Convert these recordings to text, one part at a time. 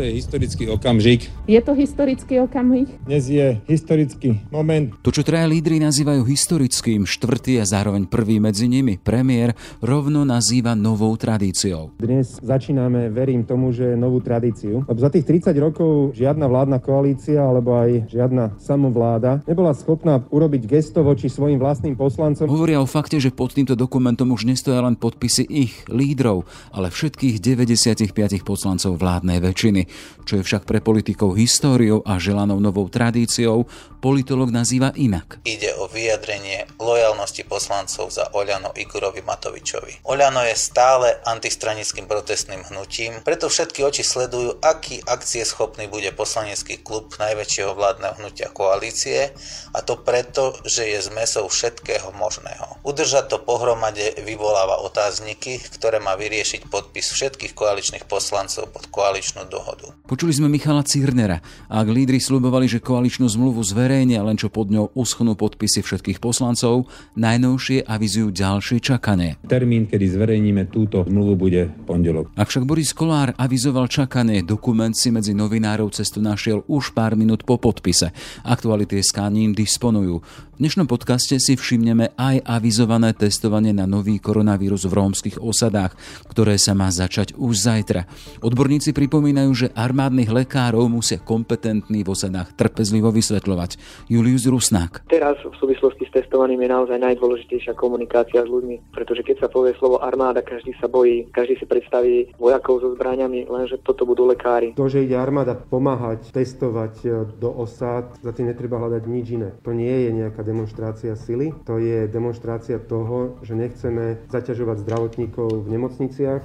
Toto je historický okamžik. Je to historický okamžik? Dnes je historický moment. To, čo traja lídry nazývajú historickým, štvrtý a zároveň prvý medzi nimi, premiér, rovno nazýva novou tradíciou. Dnes začíname, verím tomu, že novú tradíciu. Lebo za tých 30 rokov žiadna vládna koalícia alebo aj žiadna samovláda nebola schopná urobiť gesto voči svojim vlastným poslancom. Hovoria o fakte, že pod týmto dokumentom už nestoja len podpisy ich, lídrov, ale všetkých 95 poslancov vládnej väčšiny čo je však pre politikov históriou a želanou novou tradíciou, politolog nazýva inak. Ide o vyjadrenie lojalnosti poslancov za Oľano Igorovi Matovičovi. Oľano je stále antistranickým protestným hnutím, preto všetky oči sledujú, aký akcieschopný bude poslanecký klub najväčšieho vládneho hnutia koalície a to preto, že je zmesou všetkého možného. Udržať to pohromade vyvoláva otázniky, ktoré má vyriešiť podpis všetkých koaličných poslancov pod koaličnú dohodu dohodu. Počuli sme Michala Círnera. Ak lídry slúbovali, že koaličnú zmluvu zverejnia, len čo pod ňou uschnú podpisy všetkých poslancov, najnovšie avizujú ďalšie čakanie. Termín, kedy zverejníme túto zmluvu, bude pondelok. Ak však Boris Kolár avizoval čakanie, dokument si medzi novinárov cestu našiel už pár minút po podpise. Aktuality s ním disponujú. V dnešnom podcaste si všimneme aj avizované testovanie na nový koronavírus v rómskych osadách, ktoré sa má začať už zajtra. Odborníci pripomínajú, že armádnych lekárov musia kompetentní v osadách trpezlivo vysvetľovať. Julius Rusnák. Teraz v súvislosti s testovaním je naozaj najdôležitejšia komunikácia s ľuďmi, pretože keď sa povie slovo armáda, každý sa bojí, každý si predstaví vojakov so zbraniami, lenže toto budú lekári. To, že ide armáda pomáhať, testovať e, do osád, za tým netreba hľadať nič iné. To nie je nejaká demonstrácia sily, to je demonstrácia toho, že nechceme zaťažovať zdravotníkov v nemocniciach.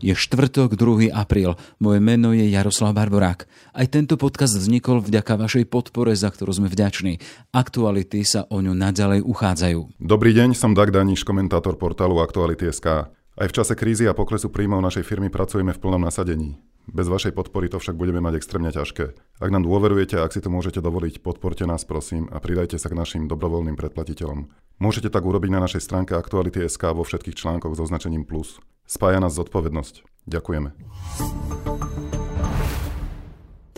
Je štvrtok, 2. apríl. Moje meno je Jaroslav Barborák. Aj tento podcast vznikol vďaka vašej podpore, za ktorú sme vďační. Aktuality sa o ňu naďalej uchádzajú. Dobrý deň, som Dag Daniš, komentátor portálu Aktuality.sk. Aj v čase krízy a poklesu príjmov našej firmy pracujeme v plnom nasadení. Bez vašej podpory to však budeme mať extrémne ťažké. Ak nám dôverujete a ak si to môžete dovoliť, podporte nás prosím a pridajte sa k našim dobrovoľným predplatiteľom. Môžete tak urobiť na našej stránke Aktuality.sk vo všetkých článkoch s označením plus. Spája nás zodpovednosť. Ďakujeme.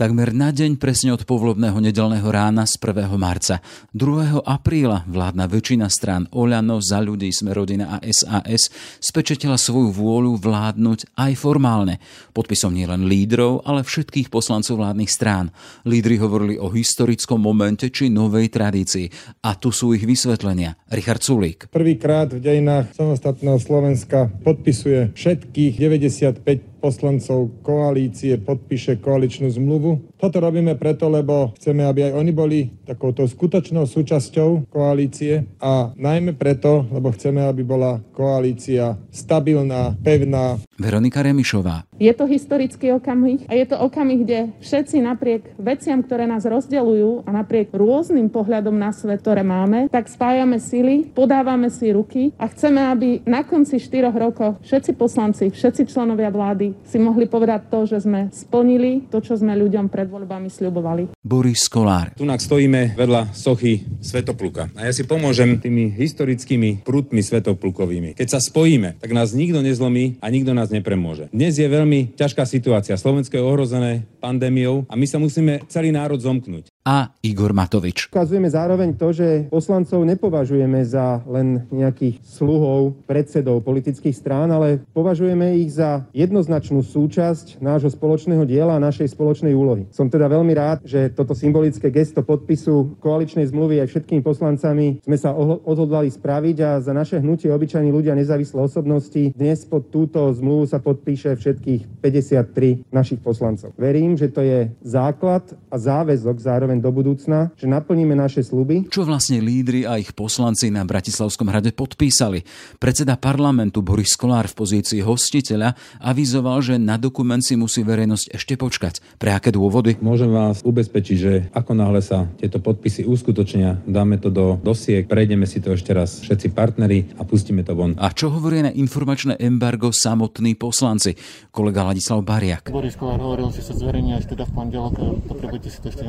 Takmer na deň presne od povolobného nedelného rána z 1. marca. 2. apríla vládna väčšina strán Oľano, Za ľudí, Sme rodina a SAS spečetila svoju vôľu vládnuť aj formálne. Podpisom nielen lídrov, ale všetkých poslancov vládnych strán. Lídry hovorili o historickom momente či novej tradícii. A tu sú ich vysvetlenia. Richard Sulík. Prvýkrát v dejinách samostatného Slovenska podpisuje všetkých 95 poslancov koalície podpíše koaličnú zmluvu. Toto robíme preto, lebo chceme, aby aj oni boli takouto skutočnou súčasťou koalície a najmä preto, lebo chceme, aby bola koalícia stabilná, pevná. Veronika Remišová. Je to historický okamih a je to okamih, kde všetci napriek veciam, ktoré nás rozdeľujú a napriek rôznym pohľadom na svet, ktoré máme, tak spájame sily, podávame si ruky a chceme, aby na konci štyroch rokov všetci poslanci, všetci členovia vlády si mohli povedať to, že sme splnili to, čo sme ľuďom pred voľbami sľubovali. Boris Kolár. Tu stojíme vedľa sochy Svetopluka. A ja si pomôžem tými historickými prútmi Svetoplukovými. Keď sa spojíme, tak nás nikto nezlomí a nikto nás nepremôže. Dnes je veľmi ťažká situácia. Slovensko je ohrozené pandémiou a my sa musíme celý národ zomknúť a Igor Matovič. Ukazujeme zároveň to, že poslancov nepovažujeme za len nejakých sluhov, predsedov politických strán, ale považujeme ich za jednoznačnú súčasť nášho spoločného diela a našej spoločnej úlohy. Som teda veľmi rád, že toto symbolické gesto podpisu koaličnej zmluvy aj všetkými poslancami sme sa odhodlali spraviť a za naše hnutie obyčajní ľudia nezávislé osobnosti dnes pod túto zmluvu sa podpíše všetkých 53 našich poslancov. Verím, že to je základ a záväzok zároveň zároveň do budúcna, že naplníme naše sluby. Čo vlastne lídry a ich poslanci na Bratislavskom hrade podpísali? Predseda parlamentu Boris Kolár v pozícii hostiteľa avizoval, že na dokument si musí verejnosť ešte počkať. Pre aké dôvody? Môžem vás ubezpečiť, že ako náhle sa tieto podpisy uskutočnia, dáme to do dosiek, prejdeme si to ešte raz všetci partneri a pustíme to von. A čo hovorí na informačné embargo samotní poslanci? Kolega Ladislav Bariak. Boris Kolár hovoril, že sa zverejní až teda v pondelok, potrebujete si to ešte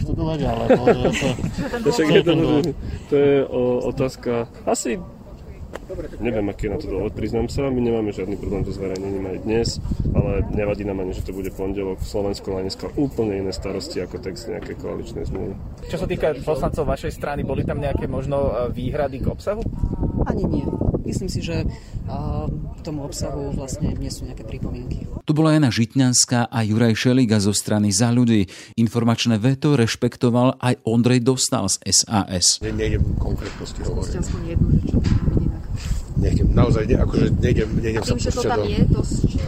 preštudovať, ale to, to, to, to, to je o, otázka asi Neviem, aký je na to dôvod, priznám sa. My nemáme žiadny problém so zverejnením aj dnes, ale nevadí nám ani, že to bude pondelok. Slovensko má dneska úplne iné starosti ako text nejakej koaličnej zmluvy. Čo sa týka poslancov vašej strany, boli tam nejaké možno e, výhrady k obsahu? Ani nie. Myslím si, že k tomu obsahu vlastne nie sú nejaké pripomienky. Tu bola Jana Žitňanská a Juraj Šeliga zo strany za ľudí. Informačné veto rešpektoval aj Ondrej Dostal z SAS. Ne, nejdem konkrétnosti hovoriť. Jednu, že nejdem, naozaj ne, akože nejdem, nejdem Tým, sa že to tam do... je, to,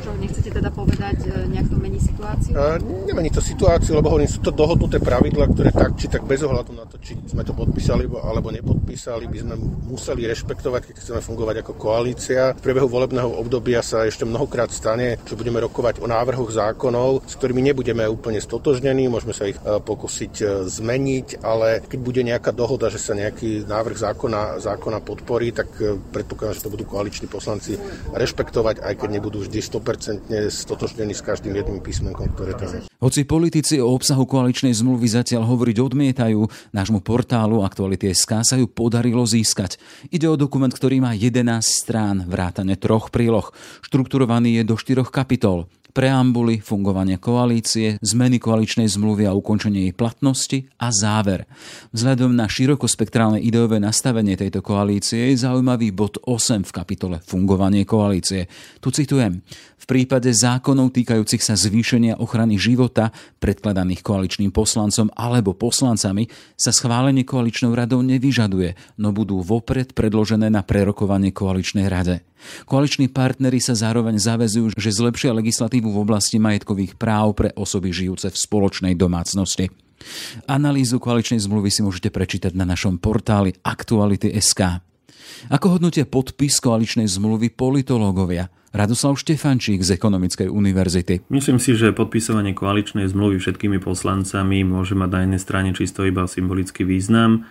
čo nechcete teda povedať, e, nejak to mení situáciu? A, nemení to situáciu, lebo hovorím, sú to dohodnuté pravidla, ktoré tak či tak bez ohľadu na to, či sme to podpísali alebo nepodpísali, by sme museli rešpektovať, keď chceme fungovať ako koalícia. V priebehu volebného obdobia sa ešte mnohokrát stane, že budeme rokovať o návrhoch zákonov, s ktorými nebudeme úplne stotožnení, môžeme sa ich e, pokúsiť e, zmeniť, ale keď bude nejaká dohoda, že sa nejaký návrh zákona, zákona podporí, tak predpokladám, že to budú koaliční poslanci rešpektovať, aj keď nebudú vždy 100% stotožnení s každým jedným písmenkom, ktoré tam je. Hoci politici o obsahu koaličnej zmluvy zatiaľ hovoriť odmietajú, nášmu portálu Aktuality.sk sa ju podarilo získať. Ide o dokument, ktorý má 11 strán, vrátane troch príloh. Štrukturovaný je do štyroch kapitol preambuly, fungovanie koalície, zmeny koaličnej zmluvy a ukončenie jej platnosti a záver. Vzhľadom na širokospektrálne ideové nastavenie tejto koalície je zaujímavý bod 8 v kapitole Fungovanie koalície. Tu citujem. V prípade zákonov týkajúcich sa zvýšenia ochrany života predkladaných koaličným poslancom alebo poslancami sa schválenie koaličnou radou nevyžaduje, no budú vopred predložené na prerokovanie koaličnej rade. Koaliční partnery sa zároveň zavezujú, že zlepšia legislatívu v oblasti majetkových práv pre osoby žijúce v spoločnej domácnosti. Analýzu koaličnej zmluvy si môžete prečítať na našom portáli Aktuality.sk. Ako hodnotia podpis koaličnej zmluvy politológovia? Radoslav Štefančík z Ekonomickej univerzity. Myslím si, že podpisovanie koaličnej zmluvy všetkými poslancami môže mať na jednej strane čisto iba symbolický význam.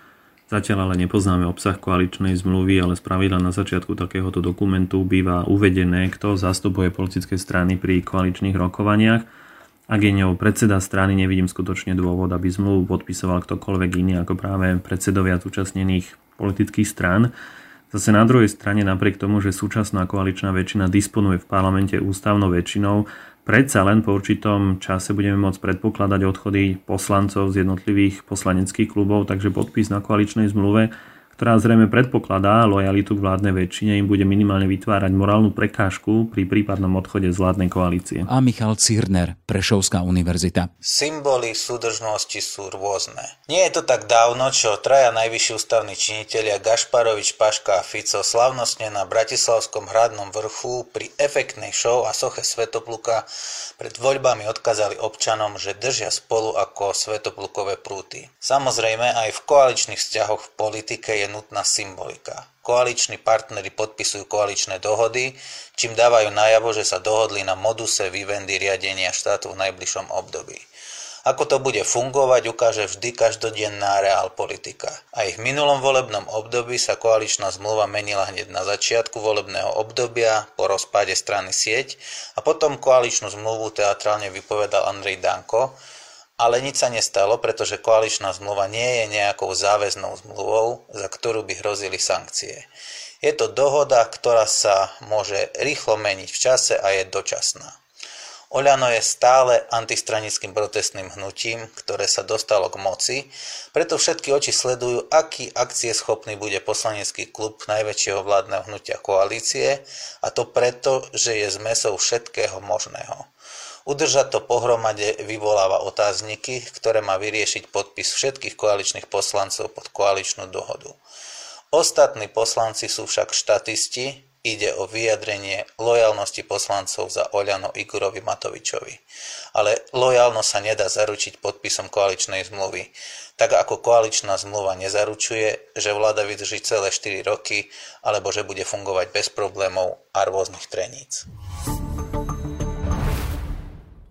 Zatiaľ ale nepoznáme obsah koaličnej zmluvy, ale spravidla na začiatku takéhoto dokumentu býva uvedené, kto zastupuje politické strany pri koaličných rokovaniach. Ak je ňou predseda strany, nevidím skutočne dôvod, aby zmluvu podpisoval ktokoľvek iný ako práve predsedovia zúčastnených politických strán. Zase na druhej strane, napriek tomu, že súčasná koaličná väčšina disponuje v parlamente ústavnou väčšinou, predsa len po určitom čase budeme môcť predpokladať odchody poslancov z jednotlivých poslaneckých klubov, takže podpis na koaličnej zmluve ktorá zrejme predpokladá lojalitu k vládnej väčšine, im bude minimálne vytvárať morálnu prekážku pri prípadnom odchode z vládnej koalície. A Michal Cirner, Prešovská univerzita. Symboly súdržnosti sú rôzne. Nie je to tak dávno, čo traja najvyšší ústavní činitelia Gašparovič, Paška a Fico slavnostne na Bratislavskom hradnom vrchu pri efektnej show a soche Svetopluka pred voľbami odkázali občanom, že držia spolu ako svetoplukové prúty. Samozrejme aj v koaličných vzťahoch v politike je nutná symbolika. Koaliční partnery podpisujú koaličné dohody, čím dávajú najavo, že sa dohodli na moduse vivendy riadenia štátu v najbližšom období. Ako to bude fungovať, ukáže vždy každodenná reál politika. Aj v minulom volebnom období sa koaličná zmluva menila hneď na začiatku volebného obdobia po rozpade strany sieť a potom koaličnú zmluvu teatrálne vypovedal Andrej Danko, ale nič sa nestalo, pretože koaličná zmluva nie je nejakou záväznou zmluvou, za ktorú by hrozili sankcie. Je to dohoda, ktorá sa môže rýchlo meniť v čase a je dočasná. Oľano je stále antistranickým protestným hnutím, ktoré sa dostalo k moci, preto všetky oči sledujú, aký akcieschopný bude poslanecký klub najväčšieho vládneho hnutia koalície a to preto, že je zmesou všetkého možného. Udržať to pohromade vyvoláva otázniky, ktoré má vyriešiť podpis všetkých koaličných poslancov pod koaličnú dohodu. Ostatní poslanci sú však štatisti, Ide o vyjadrenie lojalnosti poslancov za Oľano Igurovi Matovičovi. Ale lojalnosť sa nedá zaručiť podpisom koaličnej zmluvy. Tak ako koaličná zmluva nezaručuje, že vláda vydrží celé 4 roky, alebo že bude fungovať bez problémov a rôznych treníc.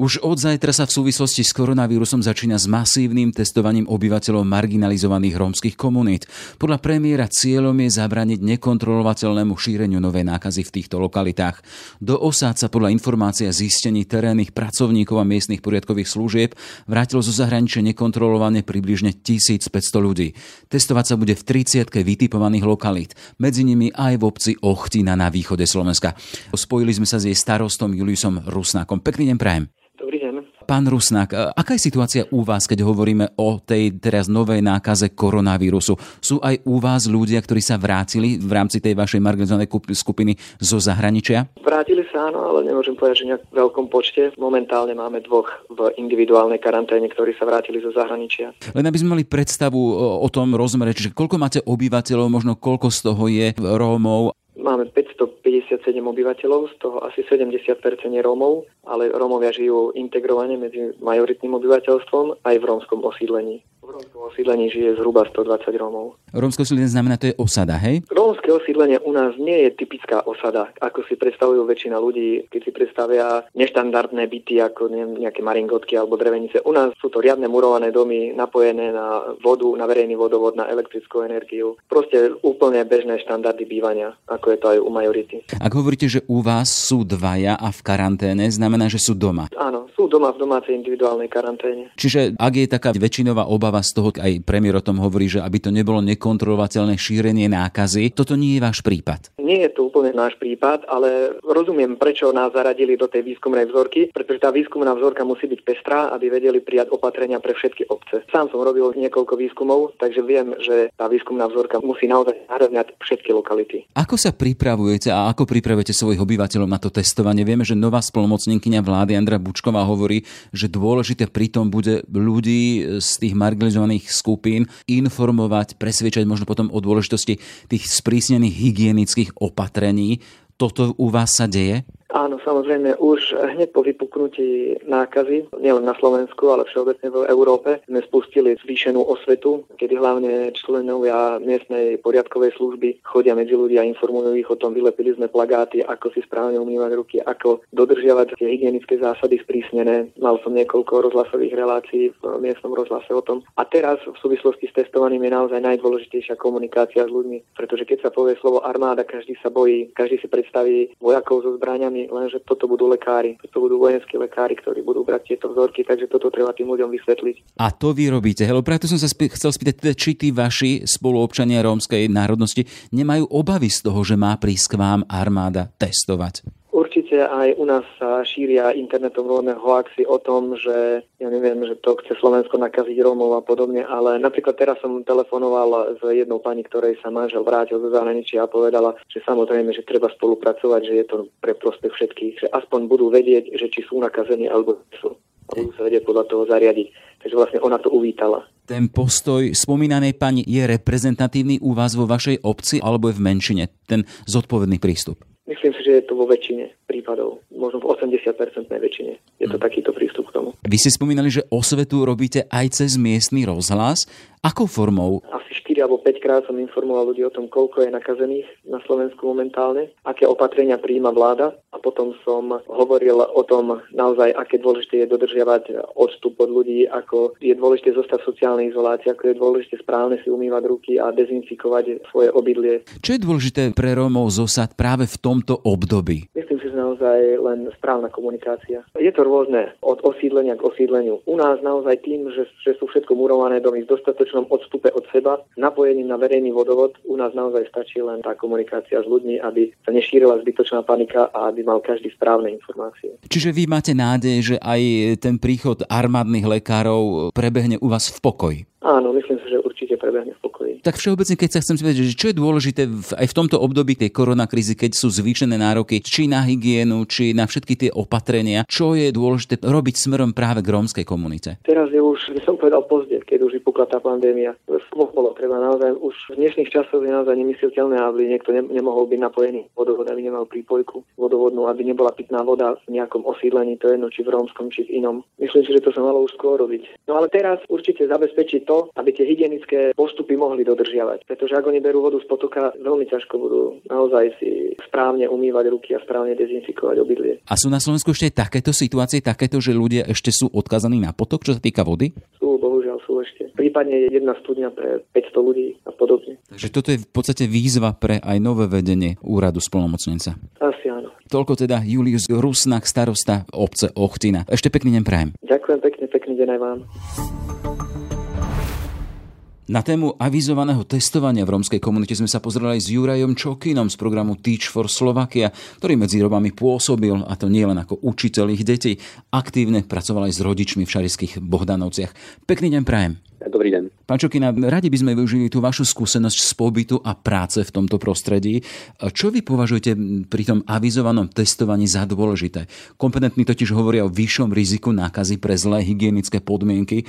Už od zajtra sa v súvislosti s koronavírusom začína s masívnym testovaním obyvateľov marginalizovaných rómskych komunít. Podľa premiéra cieľom je zabrániť nekontrolovateľnému šíreniu novej nákazy v týchto lokalitách. Do osád sa podľa informácií a zistení terénnych pracovníkov a miestnych poriadkových služieb vrátilo zo zahraničia nekontrolované približne 1500 ľudí. Testovať sa bude v 30 vytipovaných lokalít, medzi nimi aj v obci Ochtina na východe Slovenska. Spojili sme sa s jej starostom Juliusom Rusnákom. Pekný deň prajem. Pán Rusnák, aká je situácia u vás, keď hovoríme o tej teraz novej nákaze koronavírusu? Sú aj u vás ľudia, ktorí sa vrátili v rámci tej vašej marginalizovanej skupiny zo zahraničia? Vrátili sa áno, ale nemôžem povedať, že nejak v veľkom počte. Momentálne máme dvoch v individuálnej karanténe, ktorí sa vrátili zo zahraničia. Len aby sme mali predstavu o tom rozmere, čiže koľko máte obyvateľov, možno koľko z toho je Rómov Máme 557 obyvateľov, z toho asi 70% je Rómov, ale Rómovia žijú integrovane medzi majoritným obyvateľstvom aj v rómskom osídlení. V rómskom osídlení žije zhruba 120 Rómov. Rómske osídlenie znamená, to je osada, hej? Rómske osídlenie u nás nie je typická osada, ako si predstavujú väčšina ľudí, keď si predstavia neštandardné byty ako neviem, nejaké maringotky alebo drevenice. U nás sú to riadne murované domy napojené na vodu, na verejný vodovod, na elektrickú energiu. Proste úplne bežné štandardy bývania, ako je to aj u majority. Ak hovoríte, že u vás sú dvaja a v karanténe, znamená, že sú doma. Áno, sú doma v domácej individuálnej karanténe. Čiže ak je taká väčšinová obava z toho, aj premiér o tom hovorí, že aby to nebolo nekontrolovateľné šírenie nákazy. Toto nie je váš prípad. Nie je to úplne náš prípad, ale rozumiem, prečo nás zaradili do tej výskumnej vzorky, pretože tá výskumná vzorka musí byť pestrá, aby vedeli prijať opatrenia pre všetky obce. Sám som robil niekoľko výskumov, takže viem, že tá výskumná vzorka musí naozaj zahrňať všetky lokality. Ako sa pripravujete a ako pripravujete svojich obyvateľov na to testovanie? Vieme, že nová spolomocníkyňa vlády Andra Bučková hovorí, že dôležité pritom bude ľudí z tých marginalizovaných skupín informovať, presviečať možno potom o dôležitosti tých sprísnených hygienických opatrení. Toto u vás sa deje? Áno, samozrejme, už hneď po vypuknutí nákazy, nielen na Slovensku, ale všeobecne v Európe, sme spustili zvýšenú osvetu, kedy hlavne členovia miestnej poriadkovej služby chodia medzi ľudí a informujú ich o tom. Vylepili sme plagáty, ako si správne umývať ruky, ako dodržiavať tie hygienické zásady sprísnené. Mal som niekoľko rozhlasových relácií v miestnom rozhlase o tom. A teraz v súvislosti s testovaním je naozaj najdôležitejšia komunikácia s ľuďmi, pretože keď sa povie slovo armáda, každý sa bojí, každý si predstaví vojakov so zbraniami, lenže toto budú lekári, toto budú vojenskí lekári, ktorí budú brať tieto vzorky, takže toto treba tým ľuďom vysvetliť. A to vy robíte. Helo, preto som sa spý, chcel spýtať, teda, či tí vaši spoluobčania rómskej národnosti nemajú obavy z toho, že má prísť k vám armáda testovať. Určite aj u nás sa šíria internetom rôzne hoaxy o tom, že ja neviem, že to chce Slovensko nakaziť Rómov a podobne, ale napríklad teraz som telefonoval s jednou pani, ktorej sa manžel vrátil zo zahraničia a povedala, že samozrejme, že treba spolupracovať, že je to pre prospech všetkých, že aspoň budú vedieť, že či sú nakazení alebo sú. A budú sa vedieť podľa toho zariadiť. Takže vlastne ona to uvítala. Ten postoj spomínanej pani je reprezentatívny u vás vo vašej obci alebo je v menšine? Ten zodpovedný prístup? Myslím si, že je to vo väčšine prípadov, možno v 80% väčšine. Je to hmm. takýto prístup k tomu. Vy ste spomínali, že osvetu robíte aj cez miestny rozhlas. Akou formou? Asi 4 alebo 5 krát som informoval ľudí o tom, koľko je nakazených na Slovensku momentálne, aké opatrenia príjma vláda a potom som hovoril o tom naozaj, aké dôležité je dodržiavať odstup od ľudí, ako je dôležité zostať v sociálnej izolácii, ako je dôležité správne si umývať ruky a dezinfikovať svoje obydlie. Čo je dôležité pre Rómov zosad práve v tomto období? Myslím si, že naozaj len správna komunikácia. Je to rôzne od osídlenia k osídleniu. U nás naozaj tým, že, že sú všetko murované domy v dostatočnom odstupe od seba, napojením na verejný vodovod, u nás naozaj stačí len tá komunikácia s ľuďmi, aby sa nešírila zbytočná panika a aby mal každý správne informácie. Čiže vy máte nádej, že aj ten príchod armádnych lekárov prebehne u vás v pokoji? Áno, myslím si, že určite prebehne v pokoji. Tak všeobecne, keď sa chcem spýtať, že čo je dôležité v, aj v tomto období tej koronakrízy, keď sú zvýšené nároky či na hygienu, či na všetky tie opatrenia, čo je dôležité robiť smerom práve k rómskej komunite? Teraz je už, by som povedal pozde, keď už vypukla tá pandémia. Skôr bolo treba naozaj, už v dnešných časoch je naozaj nemysliteľné, aby niekto ne, nemohol byť napojený vodovod, aby nemal prípojku vodovodnú, aby nebola pitná voda v nejakom osídlení, to je jedno, či v rómskom, či v inom. Myslím si, že to sa malo už skôr robiť. No ale teraz určite zabezpečiť to, aby tie hygienické postupy mohli mohli dodržiavať. Pretože ak oni berú vodu z potoka, veľmi ťažko budú naozaj si správne umývať ruky a správne dezinfikovať obydlie. A sú na Slovensku ešte takéto situácie, takéto, že ľudia ešte sú odkazaní na potok, čo sa týka vody? Sú, bohužiaľ sú ešte. Prípadne jedna studňa pre 500 ľudí a podobne. Takže toto je v podstate výzva pre aj nové vedenie úradu splnomocnenca. Asi áno. Toľko teda Julius Rusnak, starosta obce Ochtina. Ešte pekný deň prajem. Ďakujem pekne, pekný deň aj vám. Na tému avizovaného testovania v rómskej komunite sme sa pozreli s Jurajom Čokinom z programu Teach for Slovakia, ktorý medzi Romami pôsobil, a to nie len ako učiteľ ich detí, aktívne pracoval aj s rodičmi v šarických Bohdanovciach. Pekný deň prajem. Dobrý deň. Pán Čokina, radi by sme využili tú vašu skúsenosť z pobytu a práce v tomto prostredí. Čo vy považujete pri tom avizovanom testovaní za dôležité? Kompetentní totiž hovoria o vyššom riziku nákazy pre zlé hygienické podmienky.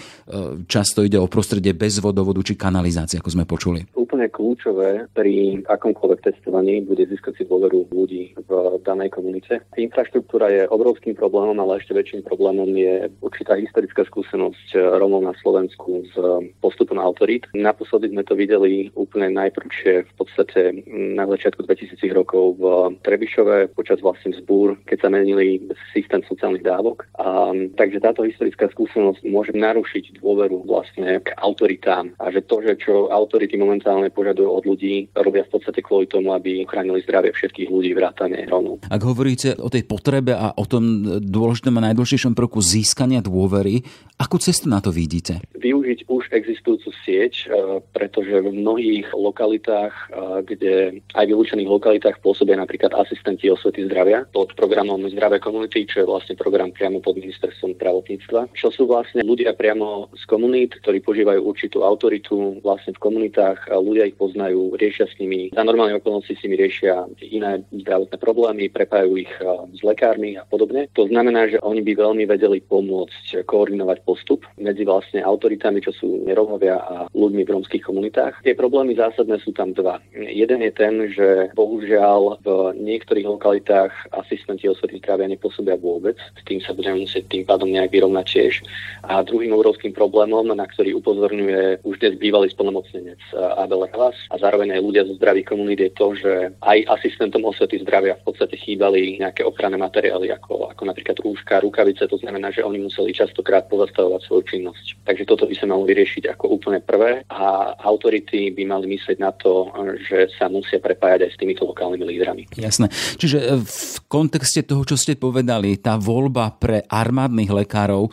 Často ide o prostredie bez vodovodu či kanalizácie, ako sme počuli. Úplne kľúčové pri akomkoľvek testovaní bude získať si dôveru ľudí v danej komunite. Infraštruktúra je obrovským problémom, ale ešte väčším problémom je určitá historická skúsenosť Romov na Slovensku s postupom autorít. Naposledy sme to videli úplne najprvšie v podstate na začiatku 2000 rokov v Trebišove počas vlastne zbúr, keď sa menili systém sociálnych dávok. A, takže táto historická skúsenosť môže narušiť dôveru vlastne k autoritám a že to, že čo autority momentálne požadujú od ľudí, robia v podstate kvôli tomu, aby ochránili zdravie všetkých ľudí vrátane Rómov. Ak hovoríte o tej potrebe a o tom dôležitom a najdôležitejšom prvku získania dôvery, akú cestu na to vidíte? Využiť už existujúcu sieť, e, pretože v mnohých lokalitách, e, kde aj vylúčených lokalitách pôsobia napríklad asistenti osvety zdravia pod programom Zdravé komunity, čo je vlastne program priamo pod ministerstvom zdravotníctva, čo sú vlastne ľudia priamo z komunít, ktorí požívajú určitú autoritu vlastne v komunitách, ľudia ich poznajú, riešia s nimi, za normálne okolnosti s nimi riešia iné zdravotné problémy, prepájajú ich s lekármi a podobne. To znamená, že oni by veľmi vedeli pomôcť koordinovať postup medzi vlastne autoritami, čo sú Rómovia a ľuďmi v rómskych komunitách. Tie problémy zásadné sú tam dva. Jeden je ten, že bohužiaľ v niektorých lokalitách asistenti osvety zdravia nepôsobia vôbec. S tým sa budeme musieť tým pádom nejak vyrovnať tiež. A druhým obrovským problémom, na ktorý upozorňuje už dnes bývalý spolnomocnenec Abel Hlas a zároveň aj ľudia zo zdravých komunít je to, že aj asistentom osvety zdravia v podstate chýbali nejaké ochranné materiály ako, ako napríklad rúška, rukavice. To znamená, že oni museli častokrát pozastavovať svoju činnosť. Takže toto by sa malo vyriešiť ako úplne prvé a autority by mali myslieť na to, že sa musia prepájať aj s týmito lokálnymi lídrami. Jasné. Čiže e, v kontexte toho, čo ste povedali, tá voľba pre armádnych lekárov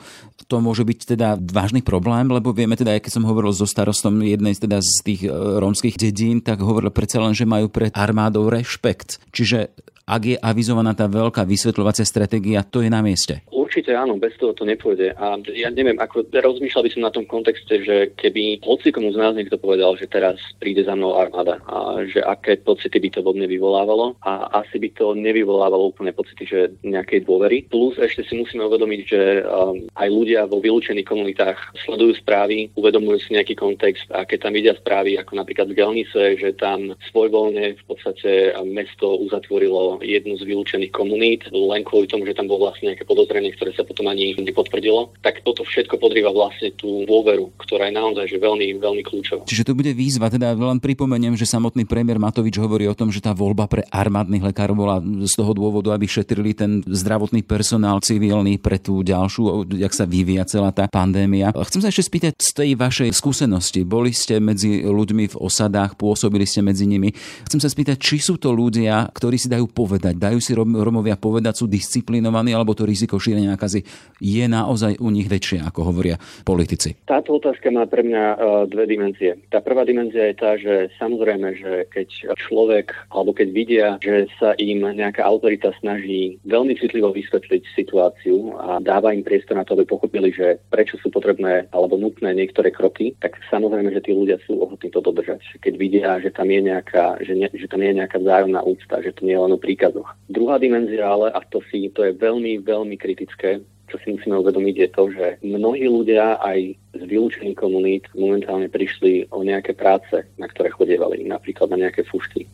to môže byť teda vážny problém, lebo vieme teda, keď som hovoril so starostom jednej teda z tých e, rómskych dedín, tak hovoril predsa len, že majú pred armádou rešpekt. Čiže ak je avizovaná tá veľká vysvetľovacia stratégia, to je na mieste. Určite áno, bez toho to nepôjde. A ja neviem, ako rozmýšľal by som na tom kontexte, že keby hocikomu z nás niekto povedal, že teraz príde za mnou armáda a že aké pocity by to vo mne vyvolávalo a asi by to nevyvolávalo úplne pocity, že nejakej dôvery. Plus ešte si musíme uvedomiť, že um, aj ľudia vo vylúčených komunitách sledujú správy, uvedomujú si nejaký kontext a keď tam vidia správy ako napríklad z Gelnice, že tam svojvoľne v podstate mesto uzatvorilo jednu z vylúčených komunít len kvôli tomu, že tam bolo vlastne nejaké podozrenie, ktoré sa potom ani nepotvrdilo, tak toto všetko podrýva vlastne tú dôveru, ktorá je naozaj že veľmi, veľmi kľúčová. Čiže to bude výzva, teda len pripomeniem, že samotný premiér Matovič hovorí o tom, že tá voľba pre armádnych lekárov bola z toho dôvodu, aby šetrili ten zdravotný personál civilný pre tú ďalšiu, jak sa vyvíja celá tá pandémia. Chcem sa ešte spýtať z tej vašej skúsenosti. Boli ste medzi ľuďmi v osadách, pôsobili ste medzi nimi. Chcem sa spýtať, či sú to ľudia, ktorí si dajú povedať, dajú si Romovia povedať, sú disciplinovaní, alebo to riziko šírenia nákazy je naozaj u nich väčšie, ako hovoria politici? Táto otázka má pre mňa uh, dve dimenzie. Tá prvá dimenzia je tá, že samozrejme, že keď človek alebo keď vidia, že sa im nejaká autorita snaží veľmi citlivo vysvetliť situáciu a dáva im priestor na to, aby pochopili, že prečo sú potrebné alebo nutné niektoré kroky, tak samozrejme, že tí ľudia sú ochotní to dodržať. Keď vidia, že tam je nejaká, že, ne, že tam je nejaká vzájomná úcta, že to nie je len o príkazoch. Druhá dimenzia ale, a to si, to je veľmi, veľmi kritické kritické, čo si musíme uvedomiť, je to, že mnohí ľudia aj z vylúčených komunít momentálne prišli o nejaké práce, na ktoré chodievali, napríklad na nejaké fušky.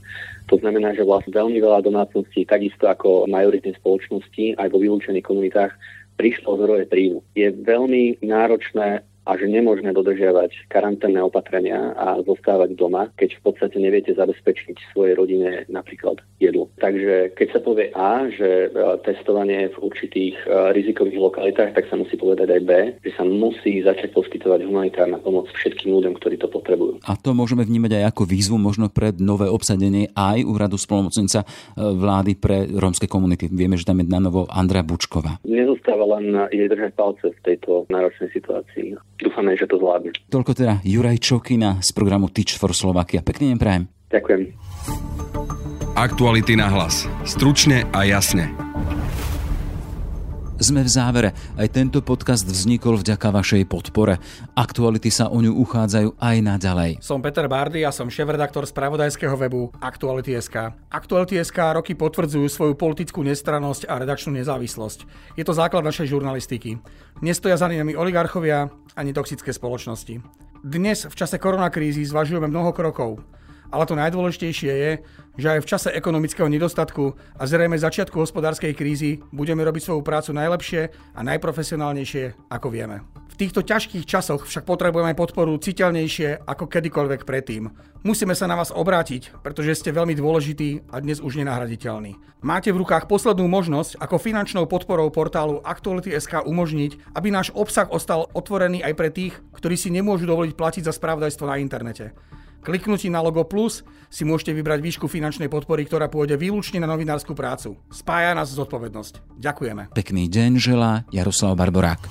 To znamená, že vlastne veľmi veľa domácností, takisto ako majoritnej spoločnosti, aj vo vylúčených komunitách, prišlo o zdroje príjmu. Je veľmi náročné a že nemôžeme dodržiavať karanténne opatrenia a zostávať doma, keď v podstate neviete zabezpečiť svojej rodine napríklad jedlo. Takže keď sa povie A, že e, testovanie v určitých e, rizikových lokalitách, tak sa musí povedať aj B, že sa musí začať poskytovať humanitárna pomoc všetkým ľuďom, ktorí to potrebujú. A to môžeme vnímať aj ako výzvu možno pred nové obsadenie aj úradu spolomocnica e, vlády pre rómske komunity. Vieme, že tam je na novo Andrea Bučková. Nezostáva len jej držať palce v tejto náročnej situácii. Dúfame, že to zvládne. Toľko teda Juraj Čokina z programu Teach for Slovakia. Pekný deň prajem. Ďakujem. Aktuality na hlas. Stručne a jasne. Sme v závere. Aj tento podcast vznikol vďaka vašej podpore. Aktuality sa o ňu uchádzajú aj naďalej. Som Peter Bardy a som šéf-redaktor spravodajského webu Aktuality.sk. Aktuality.sk roky potvrdzujú svoju politickú nestrannosť a redakčnú nezávislosť. Je to základ našej žurnalistiky. Nestoja za nami oligarchovia ani toxické spoločnosti. Dnes v čase koronakrízy zvažujeme mnoho krokov. Ale to najdôležitejšie je, že aj v čase ekonomického nedostatku a zrejme začiatku hospodárskej krízy budeme robiť svoju prácu najlepšie a najprofesionálnejšie, ako vieme. V týchto ťažkých časoch však potrebujeme podporu citeľnejšie ako kedykoľvek predtým. Musíme sa na vás obrátiť, pretože ste veľmi dôležití a dnes už nenahraditeľní. Máte v rukách poslednú možnosť, ako finančnou podporou portálu Aktuality.sk umožniť, aby náš obsah ostal otvorený aj pre tých, ktorí si nemôžu dovoliť platiť za spravodajstvo na internete. Kliknutím na logo Plus si môžete vybrať výšku finančnej podpory, ktorá pôjde výlučne na novinárskú prácu. Spája nás zodpovednosť. Ďakujeme. Pekný deň želá Jaroslav Barborák.